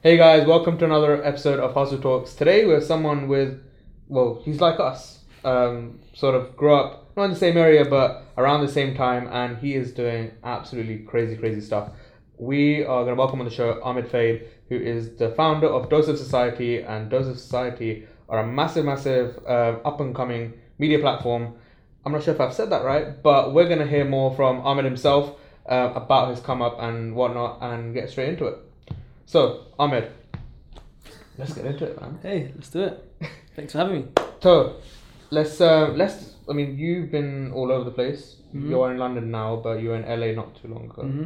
Hey guys, welcome to another episode of Hustle Talks. Today we're someone with, well, he's like us. Um, sort of grew up not in the same area but around the same time, and he is doing absolutely crazy, crazy stuff. We are going to welcome on the show Ahmed Fade, who is the founder of Dose of Society, and Dose of Society are a massive, massive uh, up and coming media platform. I'm not sure if I've said that right, but we're going to hear more from Ahmed himself uh, about his come up and whatnot and get straight into it. So, Ahmed, let's get into it, man. Hey, let's do it. Thanks for having me. So, let's uh, let's. I mean, you've been all over the place. Mhm. You're in London now, but you were in LA not too long ago. hmm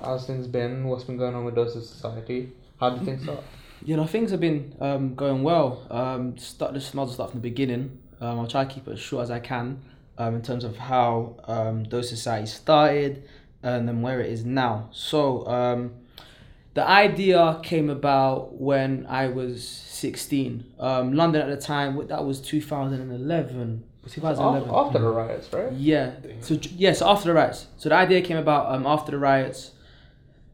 How's things been? What's been going on with Dose of Society? How did things start? You know, things have been um, going well. Um, start as well start from the beginning. Um, I'll try to keep it as short as I can um, in terms of how um, Dose Society started and then where it is now. So, um, the idea came about when I was 16. Um, London at the time, what- that was 2011. 2011. After the riots, right? Yeah. So j- yeah, so after the riots. So the idea came about um, after the riots.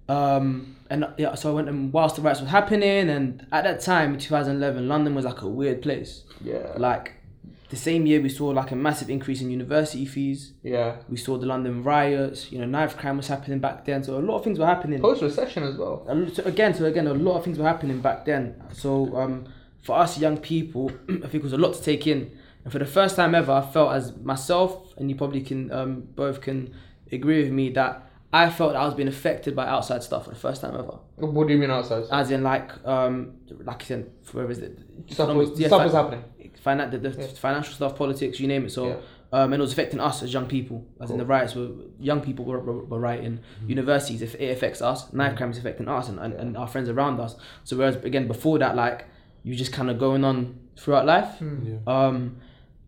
Um, and yeah, so I went and whilst the riots were happening, and at that time 2011, London was like a weird place. Yeah. Like the same year, we saw like a massive increase in university fees. Yeah. We saw the London riots. You know, knife crime was happening back then. So a lot of things were happening. Post recession as well. A lo- so again, so again, a lot of things were happening back then. So um, for us young people, I think it was a lot to take in. And for the first time ever, I felt as myself, and you probably can um, both can agree with me that I felt I was being affected by outside stuff for the first time ever. What do you mean outside? As in, like, um, like I said, where is it? stuff economics- was, yeah, stuff fi- was happening. Finan- the, the Yeah. financial stuff, politics, you name it. So, Yeah. um, and it was affecting us as young people. As in the riots were young people were, were, were rioting. Universities, if it affects us, knife crime is affecting us and, and, and our friends around us. So whereas again before that, like you just kind of going on throughout life. Um,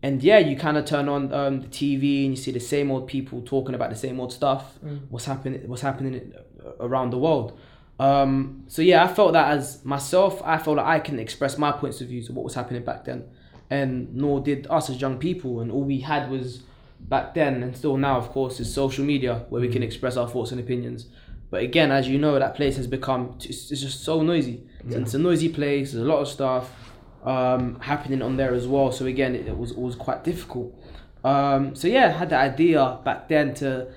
and yeah, you kind of turn on um, the TV and you see the same old people talking about the same old stuff. What's happening? What's happening around the world? Um, so yeah, I felt that as myself, I felt like I can express my points of views of what was happening back then, and nor did us as young people. And all we had was back then, and still now, of course, is social media where we can express our thoughts and opinions. But again, as you know, that place has become it's, just so noisy. It's, it's a noisy place. There's a lot of stuff um, happening on there as well. So again, it, it was it was quite difficult. Um, so yeah, I had the idea back then to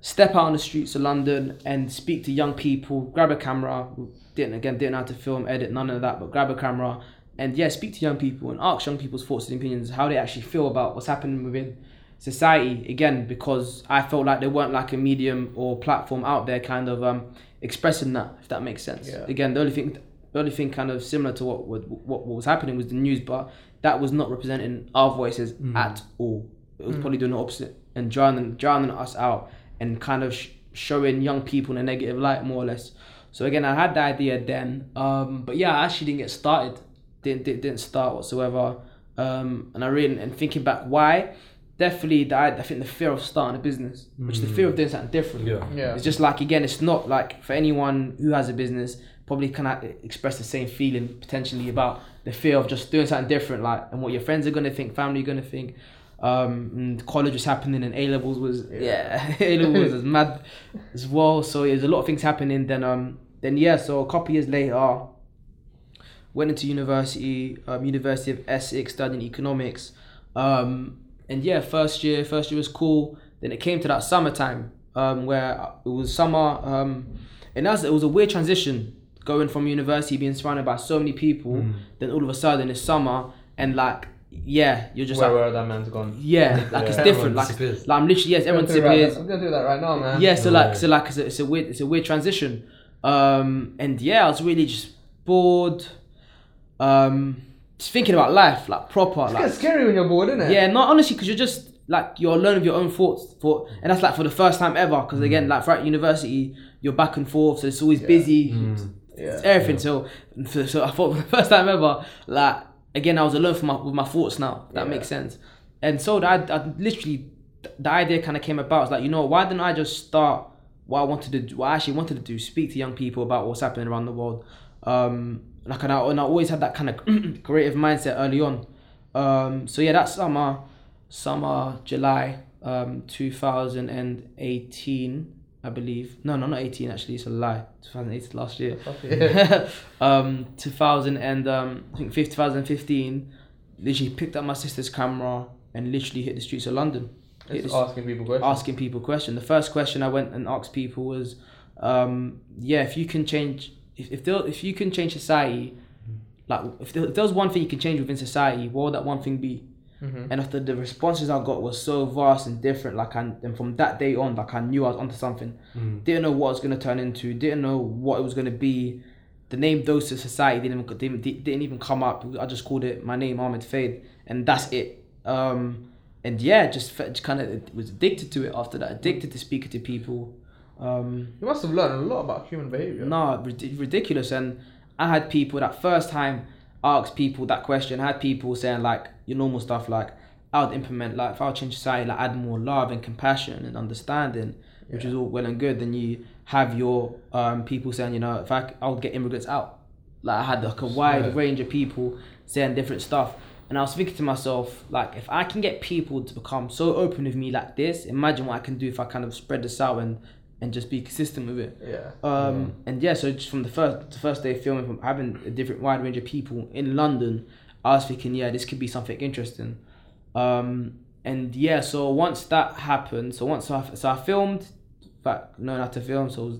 step out on the streets of London and speak to young people, grab a camera. Didn't again didn't know how to film, edit, none of that, but grab a camera and yeah, speak to young people and ask young people's thoughts and opinions, how they actually feel about what's happening within society. Again, because I felt like there weren't like a medium or platform out there kind of um, expressing that, if that makes sense. Yeah. Again, the only thing the only thing kind of similar to what, what what was happening was the news, but that was not representing our voices at all. It was probably doing the opposite and drowning drowning us out and kind of sh- showing young people in a negative light, more or less. So again, I had the idea then, um, but yeah, I actually didn't get started. Didn't didn't, didn't start whatsoever. Um, and I really and thinking back, why? Definitely, the, I think the fear of starting a business, which is the fear of doing something different. Yeah. Yeah. It's just like again, it's not like for anyone who has a business probably cannot express the same feeling potentially about the fear of just doing something different, like and what your friends are gonna think, family are gonna think. Um, and college was happening, and A levels was yeah, A levels was mad as well. So there's a lot of things happening. Then um, then yeah, so a couple years later, went into university, um, University of Essex, studying economics. Um, and yeah, first year, first year was cool. Then it came to that summertime, um, where it was summer, um, and that's it was a weird transition going from university, being surrounded by so many people. Then all of a sudden it's summer, and like yeah, you're just Where, like where that man's gone. yeah, like it's different. Like, disappears. like I'm literally yes, everyone I'm going through disappears. right- I'm going through that right now, man. Yeah, so Oh, like, yeah. so like, it's a, it's a weird, it's a weird transition. Um, and yeah, I was really just bored. Um, just thinking about life, like proper, It's like kind of scary when you're bored, isn't it? yeah, not honestly, because you're just like you're alone with your own thoughts for, and that's like for the first time ever. Because again, like throughout university, you're back and forth, so it's always busy, Yeah. everything. So, so, so I thought for the first time ever, like again, I was alone for my with my thoughts now. That Yeah. makes sense. And so that I literally, the idea kind of came about. It's like you know, why didn't I just start what I wanted to do? What I actually wanted to do, speak to young people about what's happening around the world. Um, like and I, and I always had that kind of creative mindset early on. Um, so yeah, that summer, summer July, um, 2018. I believe. No, no, not 18 actually. It's a lie. 2008 last year. Yeah. um, 2000 and um, I think 2015. Literally picked up my sister's camera and literally hit the streets of London. Hit Just the- asking people questions. asking people questions. The first question I went and asked people was, um, yeah, if you can change, if if, there, if you can change society, like if there, if there was one thing you can change within society, what would that one thing be? Mhm. And after the responses I got was so vast and different, like I, and from that day on, like I knew I was onto something. Mm. Didn't know what it was gonna turn into. Didn't know what it was gonna be. The name Dose of Society didn't even, didn't, didn't even come up. I just called it my name, Ahmed Fade, and that's it. Um, and yeah, just, just kind of was addicted to it after that. Addicted to speaking to people. Um, You must have learned a lot about human behavior. no, rid- ridiculous. And I had people that first time asked people that question. I had people saying like your normal stuff like I would implement like if I would change society like add more love and compassion and understanding, which is all well and good. Then you have your um, people saying you know if I I would get immigrants out. Like I had like a wide Yeah. range of people saying different stuff. And I was thinking to myself, like, if I can get people to become so open with me like this, imagine what I can do if I kind of spread this out and, and just be consistent with it. Yeah. Um, and yeah, so just from the first the first day of filming, from having a different wide range of people in London, I was thinking, yeah, this could be something interesting. Um, and yeah, so once that happened, so once I so I filmed, in fact, knowing how to film, so it was,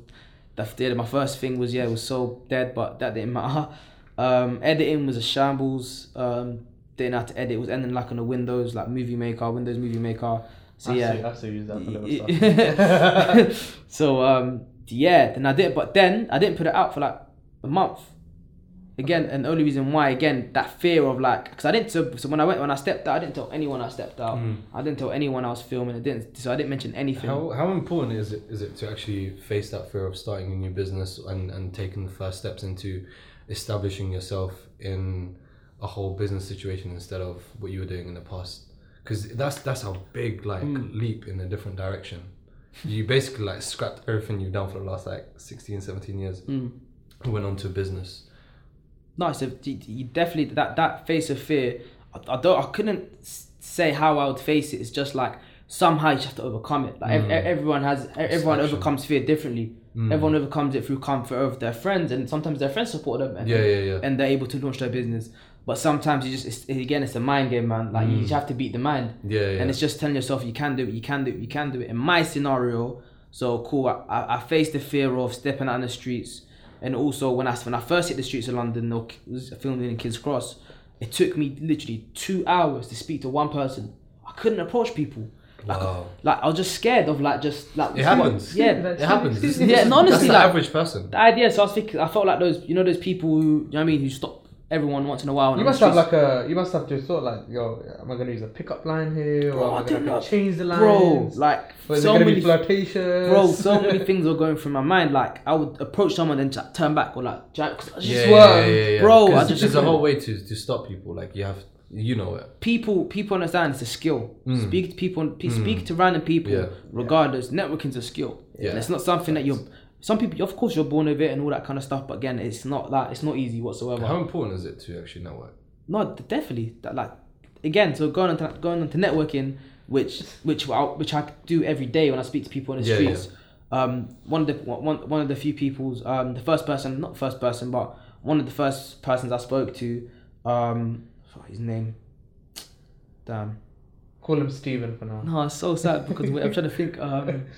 that did my first thing was yeah, it was so dead, but that didn't matter. Um, editing was a shambles. Um, didn't have to edit. It was ending like on a Windows like Movie Maker, Windows Movie Maker. So I yeah, still, I still use that for little stuff. so um yeah, then I did, but then I didn't put it out for like a month. Again, and the only reason why, again, that fear of like, because I didn't. So, so when I went, when I stepped out, I didn't tell anyone I stepped out. Mm. I didn't tell anyone I was filming. I didn't. So I didn't mention anything. How how important is it is it to actually face that fear of starting a new business and, and taking the first steps into establishing yourself in a whole business situation instead of what you were doing in the past? Because that's that's a big like Mm. leap in a different direction. You basically like scrapped everything you've done for the last like 16, 17 years. Mm. and Went on to business. No, so you definitely that that face of fear. I, I don't. I couldn't say how I would face it. It's just like somehow you just have to overcome it. Like ev- Mm. everyone has, everyone action. overcomes fear differently. Mm. Everyone overcomes it through comfort of their friends, and sometimes their friends support them. And, Yeah, yeah, yeah. and they're able to launch their business. But sometimes you just it's, again it's a mind game, man. Like you Mm. just have to beat the mind, yeah, yeah. and it's just telling yourself you can do it, you can do it, you can do it. In my scenario, so cool. I, I, I faced the fear of stepping out in the streets, and also when I when I first hit the streets of London, I was filming in King's Cross. It took me literally two hours to speak to one person. I couldn't approach people. Like, Wow. like I was just scared of like just like It happens. Yeah, It happens. Yeah, this- and honestly, that's the like- average person. the idea. So I was thinking, I felt like those, you know, those people who, you know what I mean, who stop everyone once in a while. You on must the have streets. like a. You must have to thought like, yo, am I gonna use a pickup line here, Bro, or I am I did gonna not- change the lines? bro, like or is so it gonna many, be flirtatious? bro, so many things were going through my mind. Like I would approach someone and just turn back or like, jack, 'cause just Yeah, swear, yeah, yeah, yeah. bro, I 'Cause just- there's a whole way to, to stop people. Like you have, you know it. people, people understand it's a skill. Mm. Speak to people, pe- Mm. speak to random people, Yeah. regardless. Networking's a skill. Yeah. And it's not something that you're. Some people, of course, you're born with it and all that kind of stuff. But again, it's not like it's not easy whatsoever. How important is it to actually network? No, definitely. That like again, so going on to going on to networking, which which I, which I do every day when I speak to people on the Yeah, streets. Um, one of the one, one of the few people's um the first person, not first person, but one of the first persons I spoke to, um, fuck his name. Damn. Call him Steven for now. No, it's so sad because I'm trying to think. Um,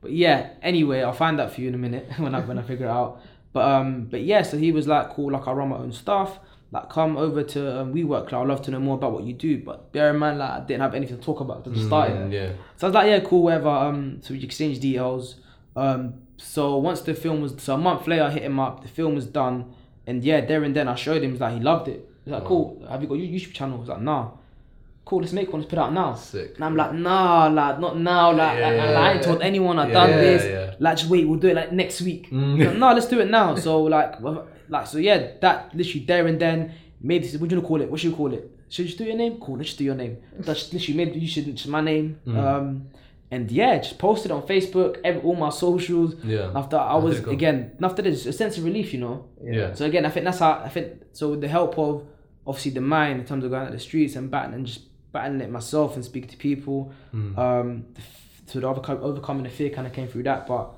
but yeah. Anyway, I'll find that for you in a minute when I when I figure it out. But um, but yeah. So he was like, cool. Like I run my own stuff. Like come over to um, WeWork. Like, I'd love to know more about what you do. But bear in mind, like I didn't have anything to talk about. at the start. Mm, yeah. So I was like, yeah, cool, whatever. Um, so we exchanged details. Um, so once the film was, so a month later, I hit him up. The film was done, and yeah, there and then I showed him. Like, he loved it. He's like, Wow. cool. Have you got your YouTube channel? He's like, nah. Cool, let's make one. Let's put it out now. Sick. And I'm like, nah, like not now. Like, Yeah, yeah, I ain't told anyone I've Yeah, done this. yeah. Like, just wait, we'll do it like next week. Mm. Like, no, let's do it now. So like, like so yeah, that literally there and then made this. What do you wanna call it? What should you call it? Should you just do your name? Cool, let's just do your name. That's literally made you should just my name. Mm. Um, and yeah, just posted on Facebook, every, all my socials. Yeah. After I was go? again, after this, a sense of relief, you know. Yeah. So again, I think that's how I think. So with the help of obviously the mind in terms of going out the streets and battling and just battling it myself and speaking to people, Mm. um, to overcome, overcoming the fear kind of came through that. But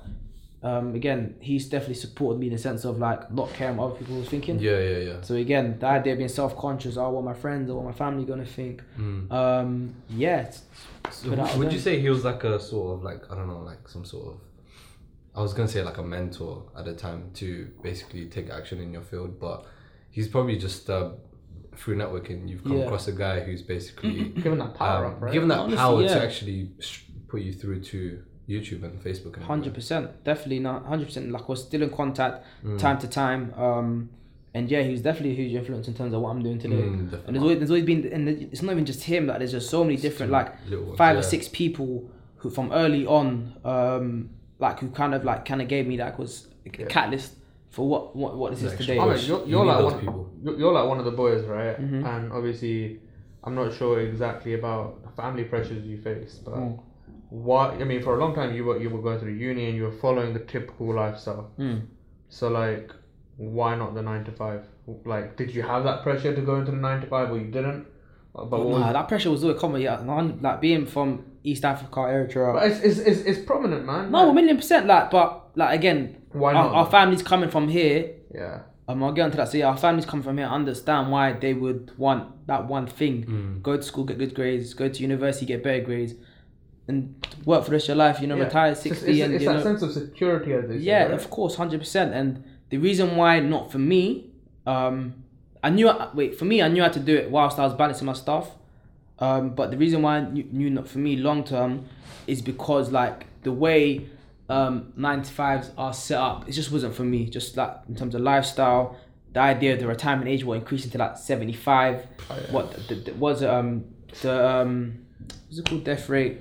um, again, he's definitely supported me in the sense of like not caring what other people was thinking. Yeah, yeah, yeah. So again, the idea of being self conscious, oh, what my friends or what my family gonna think. Mm. Um, yeah, it's- So would you say he was like a sort of like I don't know, like some sort of I was gonna say like a mentor at the time to basically take action in your field, but he's probably just uh, through networking you've come Yeah. across a guy who's basically Given that power um, up, right? given that Honestly, power yeah. to actually sh- put you through to YouTube and Facebook Hundred percent, definitely not hundred percent. Like we're still in contact Mm. time to time. Um, and yeah, he's definitely a huge influence in terms of what I'm doing today. Mm, And definitely. there's always, there's always been, and it's not even just him. Like there's just so many different, like ones, five or six people who from early on, um, like who kind of like kind of gave me like was a Yeah. catalyst for what what what this is today. I mean, you're, You you're like one, people. you're- like one of the boys, right? Mhm. And obviously, I'm not sure exactly about the family pressures you face, but Mm. what I mean, for a long time you were you were going through uni and you were following the typical lifestyle. Mm. So like, why not the nine to five? Like, did you have that pressure to go into the nine to five, or you didn't? But what was- Nah, that pressure was always common. Yeah, like being from East Africa, Eritrea. but it's, it's, it's, it's prominent, man. No, a million percent. Like, but like again, Why our, not? our families coming from here. yeah. Um, I'll get onto that. So yeah, our families come from here. Understand why they would want that one thing: Mm. go to school, get good grades, go to university, get better grades, and work for the rest of your life. You know, Yeah. retire It's, sixty, it's, and it's that know, sense of security, as they yeah, right? of course, hundred percent. And the reason why not for me, um, I knew. Wait, for me, I knew how to do it whilst I was balancing my stuff. Um, but the reason why I knew, knew not for me long term is because like the way um, nine to fives are set up, it just wasn't for me. Just like in terms of lifestyle, the idea of the retirement age will increase to like seventy five. Oh, yeah. What the, the, was it, um the um what's it called death rate?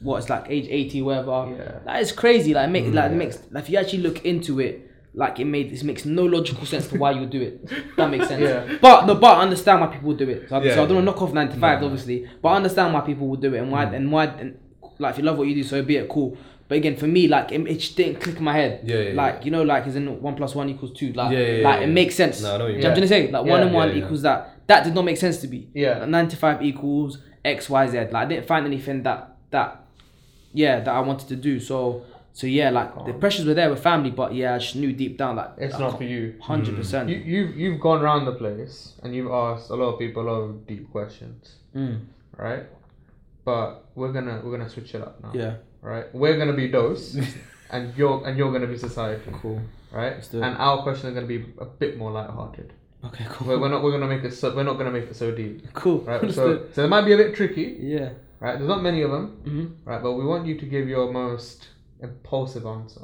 What it's like age eighty whatever. Yeah. That is crazy. Like make like Yeah. makes like if you actually look into it, like it made this makes no logical sense to why you do it. That makes sense. Yeah. But no, but I understand why people do it. So, Yeah, so I don't yeah. want to knock off nine to five, obviously. But I understand why people would do it and why Mm. and why and like if you love what you do, so be it cool. But again, for me, like it, it just didn't click in my head. Yeah, yeah, like yeah. you know, like is in one plus one equals two. Like Yeah, yeah, like yeah, it yeah. makes sense. No, I know what you Do you know what I'm mean. trying to say? Like Yeah, one and one yeah. equals that. That did not make sense to me. Yeah. Like, nine to five equals X Y Z. Like I didn't find anything that that yeah that I wanted to do. So so yeah, like the Oh. pressures were there with family, but yeah, I just knew deep down like It's not for you. Hundred percent. You, you've you've gone around the place and you've asked a lot of people a lot of deep questions, Mm, right? But we're gonna we're gonna switch it up now, yeah. Right? We're gonna be dose, and you're and you're gonna be society, Cool. right? Let's do it. And our question are gonna be a bit more light-hearted. Okay. Cool. We're, we're not we're gonna make it so we're not gonna make it so deep, cool. right? Understood. So so it might be a bit tricky, yeah. right? There's not many of them, Mm-hmm. right? But we want you to give your most impulsive answer.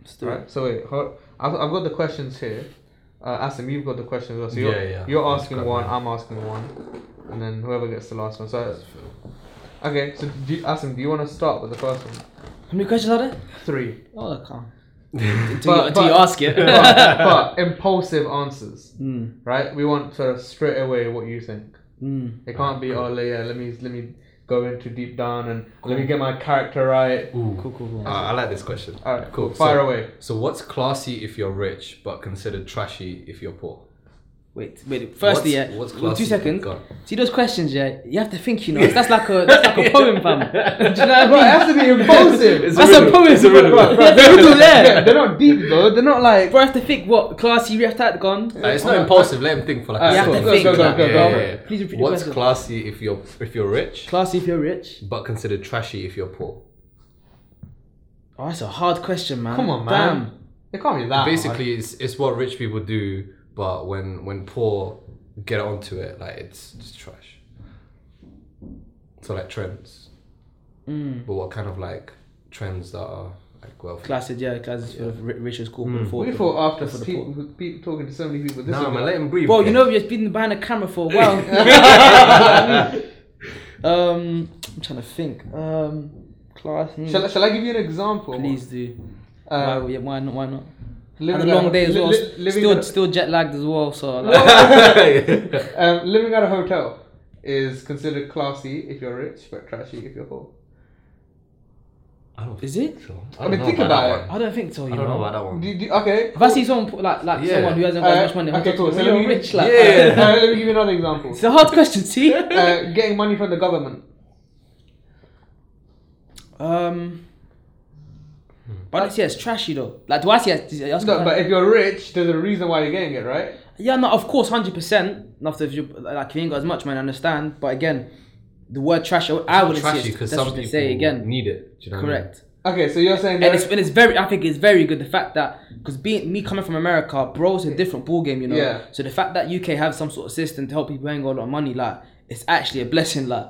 Let's do it. Right. So wait, hold, I've, I've got the questions here. Uh, Asim, you've got the questions as well. So you're, Yeah, yeah. you're Let's asking one. I'm asking one, and then whoever gets the last one. So okay. So do you, Asim, do you want to start with the first one? How many questions are there? Three. Oh, I can't. But- Until, you, until you ask it. but, but impulsive answers, mm, right? We want sort of straight away what you think. mm. It can't be oh yeah, let me let me go into deep down and let me get my character right. Ooh. Cool, cool, cool. Uh, I like this question. All right, cool. Cool. Fire So- away. So what's classy if you're rich, but considered trashy if you're poor? Wait, wait. Firstly, What's- yeah. what's two seconds. Go on. See those questions, yeah. You have to think, you know. That's like a that's like a poem, fam. Do you know what I Bro, mean? it has to be impulsive. It's That's a riddle. poem. It's a riddle. Bro, yeah, the riddle Yeah, they're not deep though. They're not like. Bro, I have to think what classy you have to gone. Uh, it's not impulsive. Let him think for like Alright, a You have to. Go, think. go, go, like, go, Yeah, go. yeah, yeah. Please repeat the What's question. classy if you're if you're rich, Classy if you're rich. but considered trashy if you're poor? Oh, that's a hard question, man. Come on, man. Damn. It can't be that. Basically, it's it's what rich people do, but when when poor get onto it, like it's just trash. So like trends, Mm. but what kind of like trends that are like wealthy? Classic, yeah. Classic for the ri- rich is cool. Mm. but for We the- thought after for the people, poor. people talking to so many people. This No is man, let him breathe. Bro, you know, you've been behind a camera for a while. um, I'm trying to think. Um, class. hmm. Shall, I- shall I give you an example? Please do. Uh, why, yeah, why not? Why not? Living Had a long day as well. li- living still, at, still jet lagged as well. So like, um, living at a hotel is considered classy if you're rich, but trashy if you're poor. I don't Is it? think so. I don't mean, think about about it. one. I don't think so. You I don't know know. about that one. Do, do, okay. If I see someone like like Yeah. someone who hasn't got as Uh, much money, okay, okay, cool. cool. So you're me- rich, like Yeah. Uh, let me give you another example. it's a hard question. See. uh, getting money from the government. Um, but it's, yeah, it's trashy though. Like, do I see it? No, but if you're rich, there's a reason why you're getting it, right? Yeah, no, of course, hundred percent. Not if you like, if you ain't got as much money, I understand. But again, the word trash, I wouldn't trashy see it. because That's some what they people say again. need it. You know what I mean? Correct. Okay, so you're saying And it's, and it's very, I think it's very good the fact that because being me coming from America, bro, it's a different ball game, you know. Yeah. So the fact that UK have some sort of system to help people who ain't got a lot of money, like it's actually a blessing, like.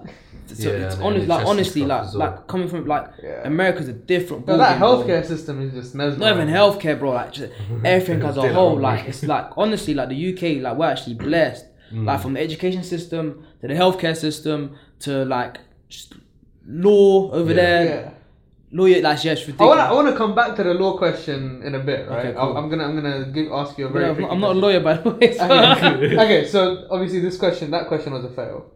So Yeah, it's honest, like NHS and honestly, like well. like coming from like Yeah. America's a different no, ball that game, bro. healthcare system is just mesmerizing. Not even healthcare, bro. Like just everything as a whole. Like it's like honestly, like the UK, like we're actually blessed. Mm. Like from the education system to the healthcare system to like just law over Yeah. there. Lawyer, like yeah, it's I want to I want to come back to the law question in a bit, right? Okay, cool. I'm, I'm gonna I'm gonna give, ask you a very. I'm, not, I'm not a lawyer, by the way. so- okay. okay, so obviously this question, that question was a fail,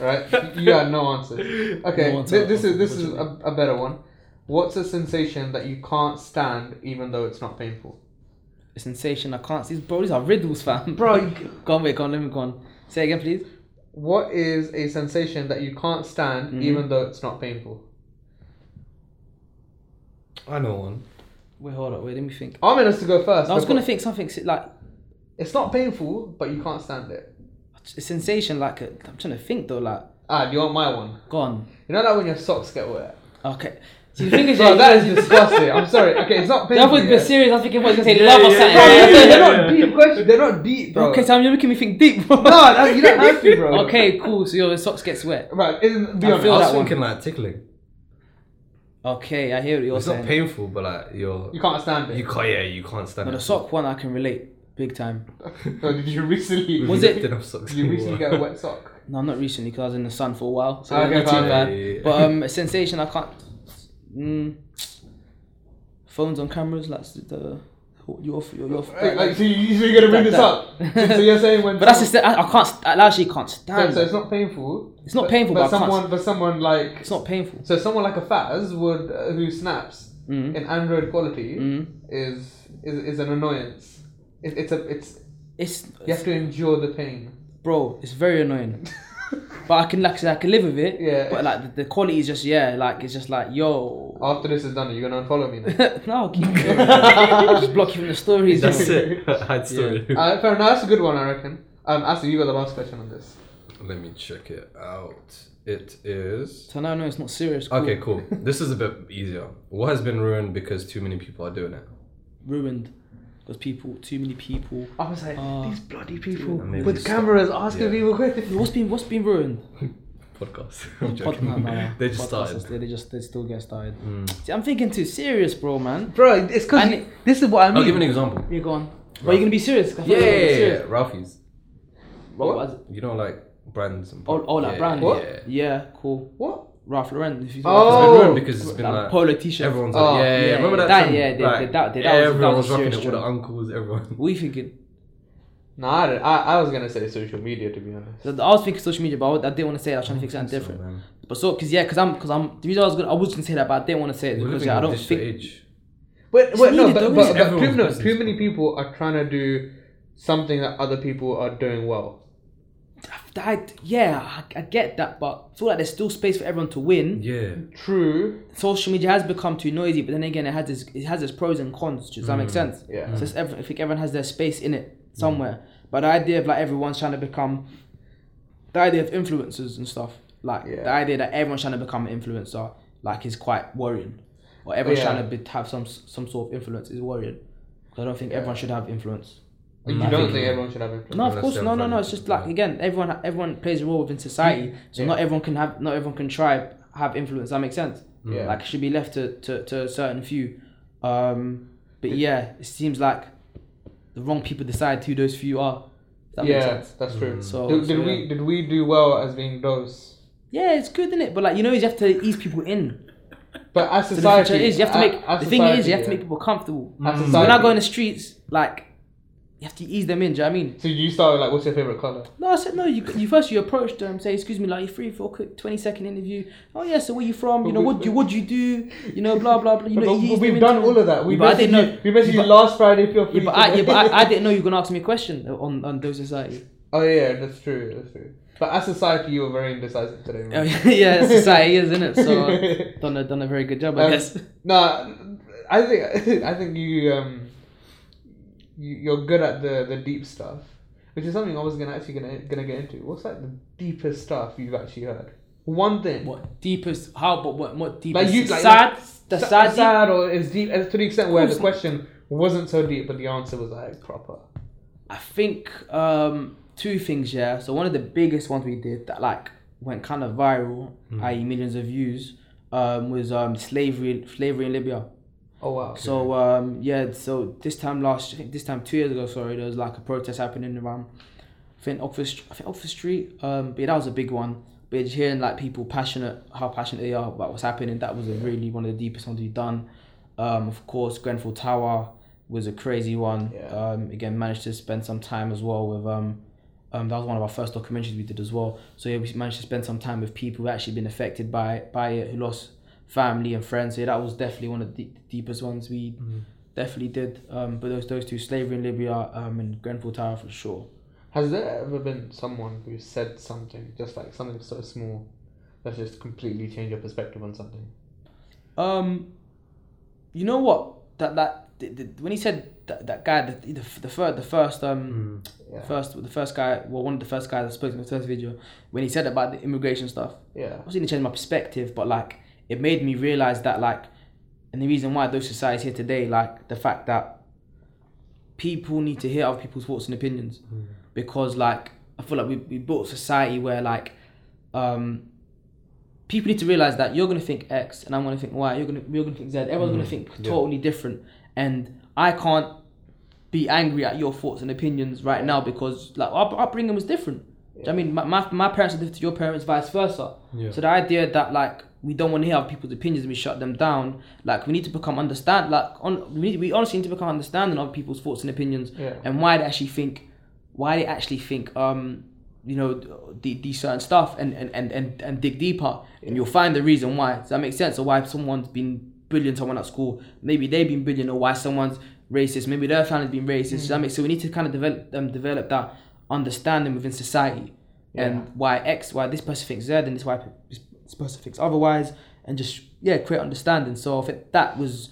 right? You had no answers. Okay, No answer. thi- this is this is a, a better one. What's a sensation that you can't stand even though it's not painful? A sensation. I can't see. Bro, these are riddles, fam. Bro, go on, wait, go on, let me go on. Say again, please. What is a sensation that you can't stand Mhm. even though it's not painful? I know one. Wait, hold up. Wait, let me think. I'm us to go first. I was gonna think something si- like It's not painful, but you can't stand it. a sensation. Like i I'm trying to think though. Like, Ah, do you want my one? go on. You know that when your socks get wet? Okay. See, the thing is, Bro, that is disgusting. I'm sorry. Okay, it's not painful. That was a yeah. bit serious. I was thinking, what was gonna say Yeah, love or yeah, something. Bro, yeah, they're, yeah, they're not deep questions. They're not deep, bro. Okay, so you're making me think deep, bro. no, that, you don't have to, bro. Okay, cool. So your socks get wet. Right, isn't be I honest. feel I was that one. thinking like tickling. Okay, I hear what you're It's saying. not painful, but like you're You can't stand it. you can't yeah you can't stand But it. the sock one, I can relate big time. So did you recently? Was it- lifted up socks Did you recently get a wet sock? No, not recently because I was in the sun for a while, so Okay, not too fine. bad. Yeah, yeah, yeah. But um, a sensation I can't. Mm, phones on cameras, like the your your your. Like, like, so you, so you're gonna bring this up? So, so you're saying when? but that's just I, I can't. I actually can't So, stand. so it. it's not painful. It's not painful, but, but someone, but someone like, It's not painful. so someone like a Faz would, uh, who snaps Mm. in Android quality, Mm. is is is an annoyance. It, it's a it's It's you have to endure the pain. bro. It's very annoying. but I can like I said, I can live with it. Yeah. But like the, the quality is just yeah, like it's just like yo. After this is done, you're gonna unfollow me. Now. no, keep going. just block you from the stories. That's it. Hide story. uh, fair enough. That's a good one, I reckon. Um, Asa, you got the last question on this. Let me check it out. It is. So no, no, it's not serious. Cool. Okay, cool. This is a bit easier. What has been ruined because too many people are doing it? Ruined because people, too many people. I was like, Ah. these bloody people And maybe with stop. cameras asking Yeah. people questions. What's been what's been ruined? Podcast. I'm Pod- no, no, no. they just Podcasts, started. They, they just they still get started. Mm. See, I'm thinking too serious, bro, man. Bro, it's because And this is what I mean. I'll give an example. You go on. Are you gonna be serious? I Yeah, yeah, gonna yeah. Ralphie's. What? was it? You know, like brands and. Oh, oh, like yeah, brand. What? Yeah. Yeah, cool. What? Ralph Lauren. If you Oh. It's been because it's been like, like polo t-shirt. everyone's Oh, like, yeah, yeah, yeah, remember that? That- trend? yeah, they- like, they- that- that was- that everyone was was rocking it. All the uncles, everyone. What are you thinking? No, I, I, I was gonna say social media to be honest. I was thinking social media, but I didn't want to say it. I was trying to think something So, different. man. But so, cause yeah, cause I'm, cause I'm. The reason I was gonna, I was gonna say that, but I didn't want to say it We're because yeah, I don't digital think. age. Wait, wait, no, but, but, but too, no, too many people are trying to do something that other people are doing well. I, yeah, I, I get that, but I feel like there's still space for everyone to win. Yeah. True. Social media has become too noisy, but then again, it has its, it has its pros and cons. Does that make mm. sense? Yeah. Mm. So every, I think everyone has their space in it somewhere. But the idea of like everyone's trying to become, the idea of influencers and stuff, like Yeah. the idea that everyone's trying to become an influencer, like is quite worrying. Or everyone's Yeah. trying to be, have some some sort of influence is worrying. I don't think Yeah. everyone should have influence. You I don't think- think everyone should have influence? No, of course, no, no, no. It's just like again, everyone everyone plays a role within society, so Yeah. not everyone can have, not everyone can try have influence. That makes sense. Yeah. Like it should be left to, to, to a certain few. Um, but yeah, it seems like the wrong people decide who those few are. That yeah, that's true. So, did, so, did yeah. we did we do well as being those? Yeah, it's good, isn't it? But like you know, you have to ease people in. But as So the society, future is you have to a- make. as the thing is, society, you have to yeah. make people comfortable. As So society, when I go in the streets, like you have to ease them in. Do you know what I mean? So you started like, what's your favorite color? No, I said no. You, you first you approach them, say, "Excuse me, like you free for a quick twenty second interview." Oh yeah, so where you from? You know what you what do you do? You know blah blah blah. You know But ease we've done all of that. We Yeah, but I didn't know. we Yeah, you last Friday if you're free. Yeah, but I, yeah, but I, I didn't know you were gonna ask me a question on on Dose Society. Oh yeah, that's true. That's true. But as society, you were very indecisive today. Oh, Man. yeah, society is, isn't it? So done a done a very good job, I Um, guess. no, I think I think you um you, you're good at the the deep stuff, which is something I was gonna actually gonna gonna get into. What's like the deepest stuff you've actually heard? One thing. What deepest? How? But what? What deepest? Like you like sad. The sa- sad. deep- sad or as deep as to the extent where the question wasn't so deep, but the answer was like proper. I think um, two things. Yeah. So one of the biggest ones we did that like went kind of viral, i.e. millions of views, um, was um, slavery slavery in Libya. Oh wow. So um, yeah, so this time last, I think this time two years ago, sorry, there was like a protest happening around, I think Oxford, I think Oxford Street. Um, but yeah, that was a big one. But just hearing like people passionate, how passionate they are about what's happening, that was a really one of the deepest ones we've done. Um, of course, Grenfell Tower was a crazy one. Yeah. Um, again, managed to spend some time as well with um, um, that was one of our first documentaries we did as well. So yeah, we managed to spend some time with people who actually been affected by by it, who lost family and friends. Yeah, that was definitely one of the deepest ones we Mm-hmm. definitely did. Um, but those those two, slavery in Libya, um, and Grenfell Tower for sure. Has there ever been someone who said something, just like something so small, that just completely changed your perspective on something? Um, you know what? That that the, the, when he said that, that guy, the the, the first the first um Yeah. first the first guy, well one of the first guys I spoke to in the first video, when he said about the immigration stuff, Yeah. obviously didn't change my perspective, but like it made me realize that like, and the reason why Dose Society's here today, like the fact that people need to hear other people's thoughts and opinions, because like I feel like we we built a society where like, um, people need to realize that you're gonna think X and I'm gonna think Y, you're gonna you're gonna think Z, everyone's gonna think Yeah. totally different, and I can't be angry at your thoughts and opinions right now because like our upbringing was different. Do you know what I mean, my, my, my parents are different to your parents, vice versa. Yeah. So the idea that like we don't want to hear other people's opinions and we shut them down, like we need to become understand, like on we need, we honestly need to become understanding of people's thoughts and opinions Yeah. and why they actually think, why they actually think, um, you know, the, these certain stuff and and, and, and and dig deeper and you'll find the reason why. Does that make sense? Or why someone's been bullying someone at school? Maybe they've been bullying, or why someone's racist? Maybe their family's been racist. Does that make so? We need to kind of develop um, develop that understanding within society Yeah. and why X, why this person thinks Z, and this why this person thinks otherwise, and just yeah, create understanding. So I think that was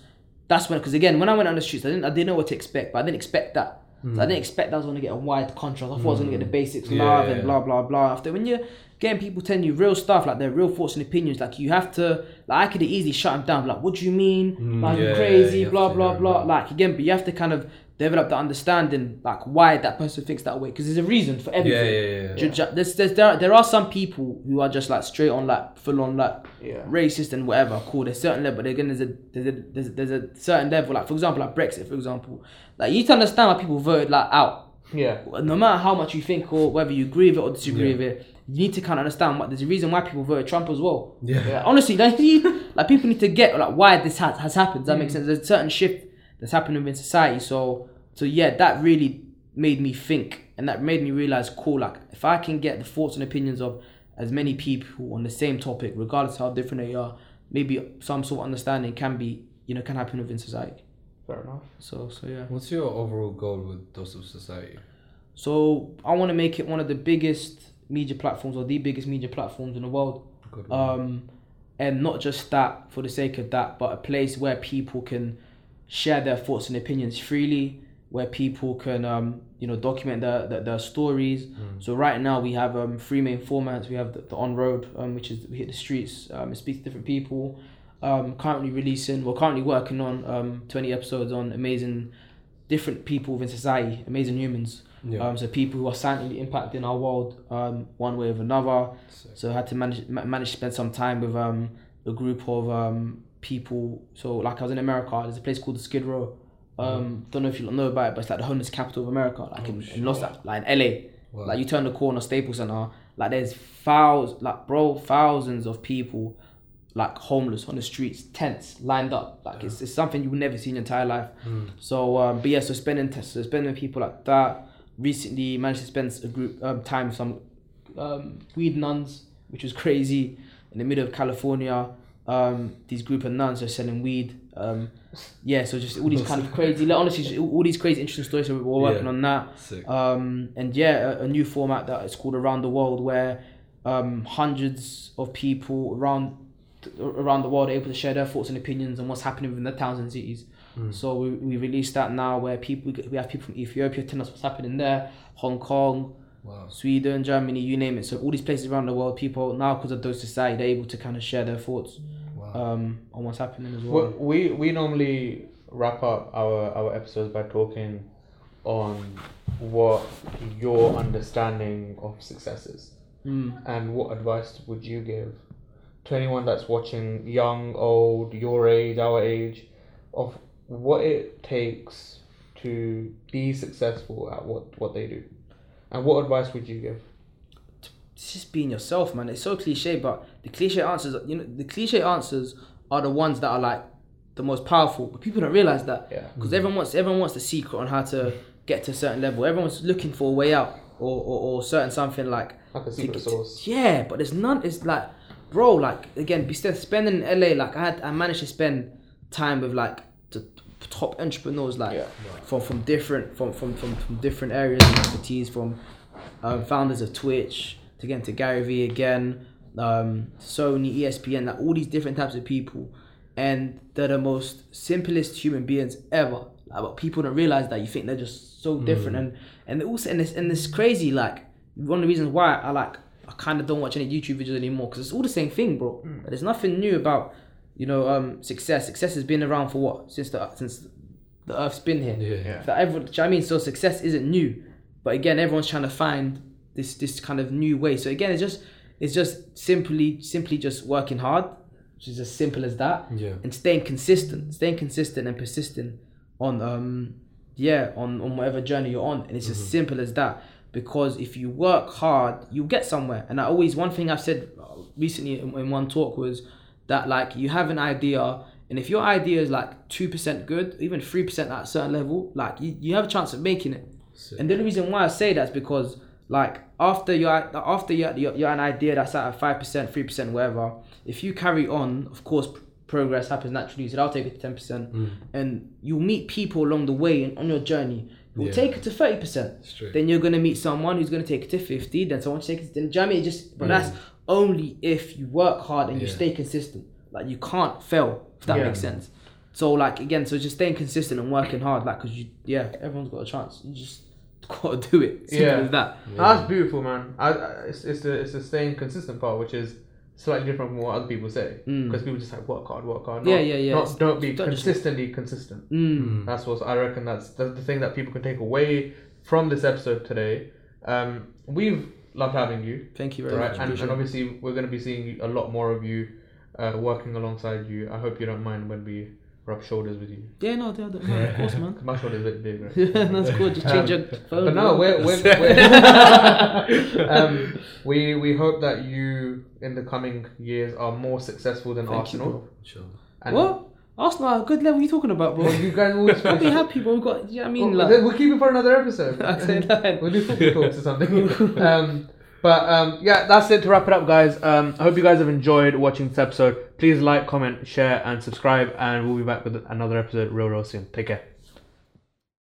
that's when because again when I went on the streets, I didn't I didn't know what to expect, but I didn't expect that. So I didn't expect that I was gonna get a wide contrast. I thought I was gonna get the basics Yeah, love yeah, and blah blah blah. After when you're getting people telling you real stuff like their real thoughts and opinions, like you have to like I could easily shut them down. Like what do you mean? Mm, like yeah, you're crazy, you have blah blah blah. Like again, but you have to kind of develop the understanding like why that person thinks that way because there's a reason for everything. yeah, yeah. yeah. Ju- ju- There's, there's, there, are, there are some people who are just like straight on like full on like Yeah. racist and whatever. Cool. There's certain level, but again, there's a there's a there's, a- there's a certain level. Like for example, like Brexit, for example. Like you need to understand why people voted like out. Yeah. No matter how much you think or whether you agree with it or disagree Yeah. with it, you need to kind of understand what there's a reason why people voted Trump as well. Yeah. Yeah. Honestly, like, like people need to get like why this has, has happened. Does that make Mm. sense? There's a certain shift that's happening within society. So so yeah, that really made me think and that made me realize, cool, like if I can get the thoughts and opinions of as many people on the same topic, regardless how different they are, maybe some sort of understanding can be, you know, can happen within society. Fair enough. So so yeah. What's your overall goal with Dose of Society? So I want to make it one of the biggest media platforms or the biggest media platforms in the world. Good one. Um, and not just that for the sake of that, but a place where people can share their thoughts and opinions freely, where people can um, you know document their their, their stories. So right now we have um, three main formats. We have the, the on road, um, which is we hit the streets um, and speak to different people. Um, currently releasing, we're currently working on um, twenty episodes on amazing different people within society, amazing humans. Yeah. Um, so people who are silently impacting our world um, one way or another. Sick. So I had to manage ma- manage to spend some time with um, a group of um, people. So like I was in America, there's a place called the Skid Row. Um, Don't know if you know about it, but it's like the homeless capital of America, like in, in Los like in LA. Wow. Like you turn the corner, Staples Center, like there's thousands, like bro, thousands of people like homeless on the streets, tents lined up. Like it's, it's something you would never see in your entire life. So, um, but yeah, so spending so spending people like that. Recently, managed to spend a group um, time with some um, weed nuns, which was crazy in the middle of California. Um, these group of nuns are selling weed. Um, yeah, so just all these kind of crazy, like, honestly, all these crazy interesting stories. So we're working Yeah. on that. Sick. Um, and yeah, a, a new format that is called Around the World, where um, hundreds of people around around the world are able to share their thoughts and opinions on what's happening within their towns and cities. So we, we released that now, where people we have people from Ethiopia telling us what's happening there, Hong Kong, Wow. Sweden, Germany, you name it. So all these places around the world, people now because of Dose Society, they're able to kind of share their thoughts. Um, on what's happening as We, well. we we normally wrap up our our episodes by talking on what your understanding of success is Mm. and what advice would you give to anyone that's watching young old your age our age of what it takes to be successful at what what they do and what advice would you give it's just being yourself, man. It's so cliche, but the cliche answers, you know, the cliche answers are the ones that are like the most powerful. But people don't realize that yeah because everyone wants everyone wants the secret on how to get to a certain level. Everyone's looking for a way out or or, or certain something like like a to secret get- sauce Yeah, but there's none. It's like, bro, like again, be still spending in LA. Like I had, I managed to spend time with like the top entrepreneurs, like Yeah. from from different from from from, from different areas of expertise, from um, founders of Twitch to again to Gary Vee again, um, Sony, ESPN, like all these different types of people, and they're the most simplest human beings ever. Like, but people don't realize that you think they're just so different, and and also and it's and it's crazy. Like one of the reasons why I like I kind of don't watch any YouTube videos anymore because it's all the same thing, bro. There's nothing new about you know um success. Success has been around for what since the since the Earth's been here. Yeah. Yeah. That everyone, do you know what I mean? So success isn't new, but again, everyone's trying to find this this kind of new way. So again, it's just it's just simply simply just working hard, which is as simple as that, Yeah. and staying consistent, staying consistent and persistent on um yeah on on whatever journey you're on, and it's as simple as that. Because if you work hard, you'll get somewhere. And I always one thing I've said recently in, in one talk was that like you have an idea and if your idea is like 2% good even 3% at a certain level like you, you have a chance of making it Sick. and the only reason why i say that is because like after you're after you're, you're, you're an idea that's at a 5% 3% whatever if you carry on of course progress happens naturally so i'll take it to 10% mm. and you'll meet people along the way and on your journey. You'll Yeah. take it to 30% Straight. then you're gonna meet someone who's gonna take it to 50 then someone to take it to, do you know what I mean? It just but mm. that's only if you work hard and you stay consistent. Like you can't fail if that Yeah. makes sense. So like again so just staying consistent and working hard like because you yeah everyone's got a chance. You just gotta do it simple Yeah. as that That's beautiful, man. I, I it's it's the it's the staying consistent part, which is slightly different from what other people say. Mm. Because people just like work hard, work hard. Yeah, not- yeah, yeah. Not, don't be don't just- consistently consistent. mm. That's what I reckon. That's that's the thing that people can take away from this episode today. Um, we've loved having you, thank you very right? much And, and obviously we're going to be seeing a lot more of you, uh, working alongside you. I hope you don't mind when we rub shoulders with you. yeah no, no, no, no of course man. My shoulder's a bit bigger. right? yeah that's cool just change your phone But no, we're, we're, we're um, we we hope that you in the coming years are more successful than Thank you, Arsenal. bro. Sure. And what Arsenal are a good level you talking about bro Well, you guys always I'll be happy bro we've got you know what I mean Well, like we'll keep it for another episode. I say that. we'll do football talks or something. um, but um, yeah, that's it to wrap it up, guys. Um, I hope you guys have enjoyed watching this episode. Please like, comment, share, and subscribe. And we'll be back with another episode real, real soon. Take care.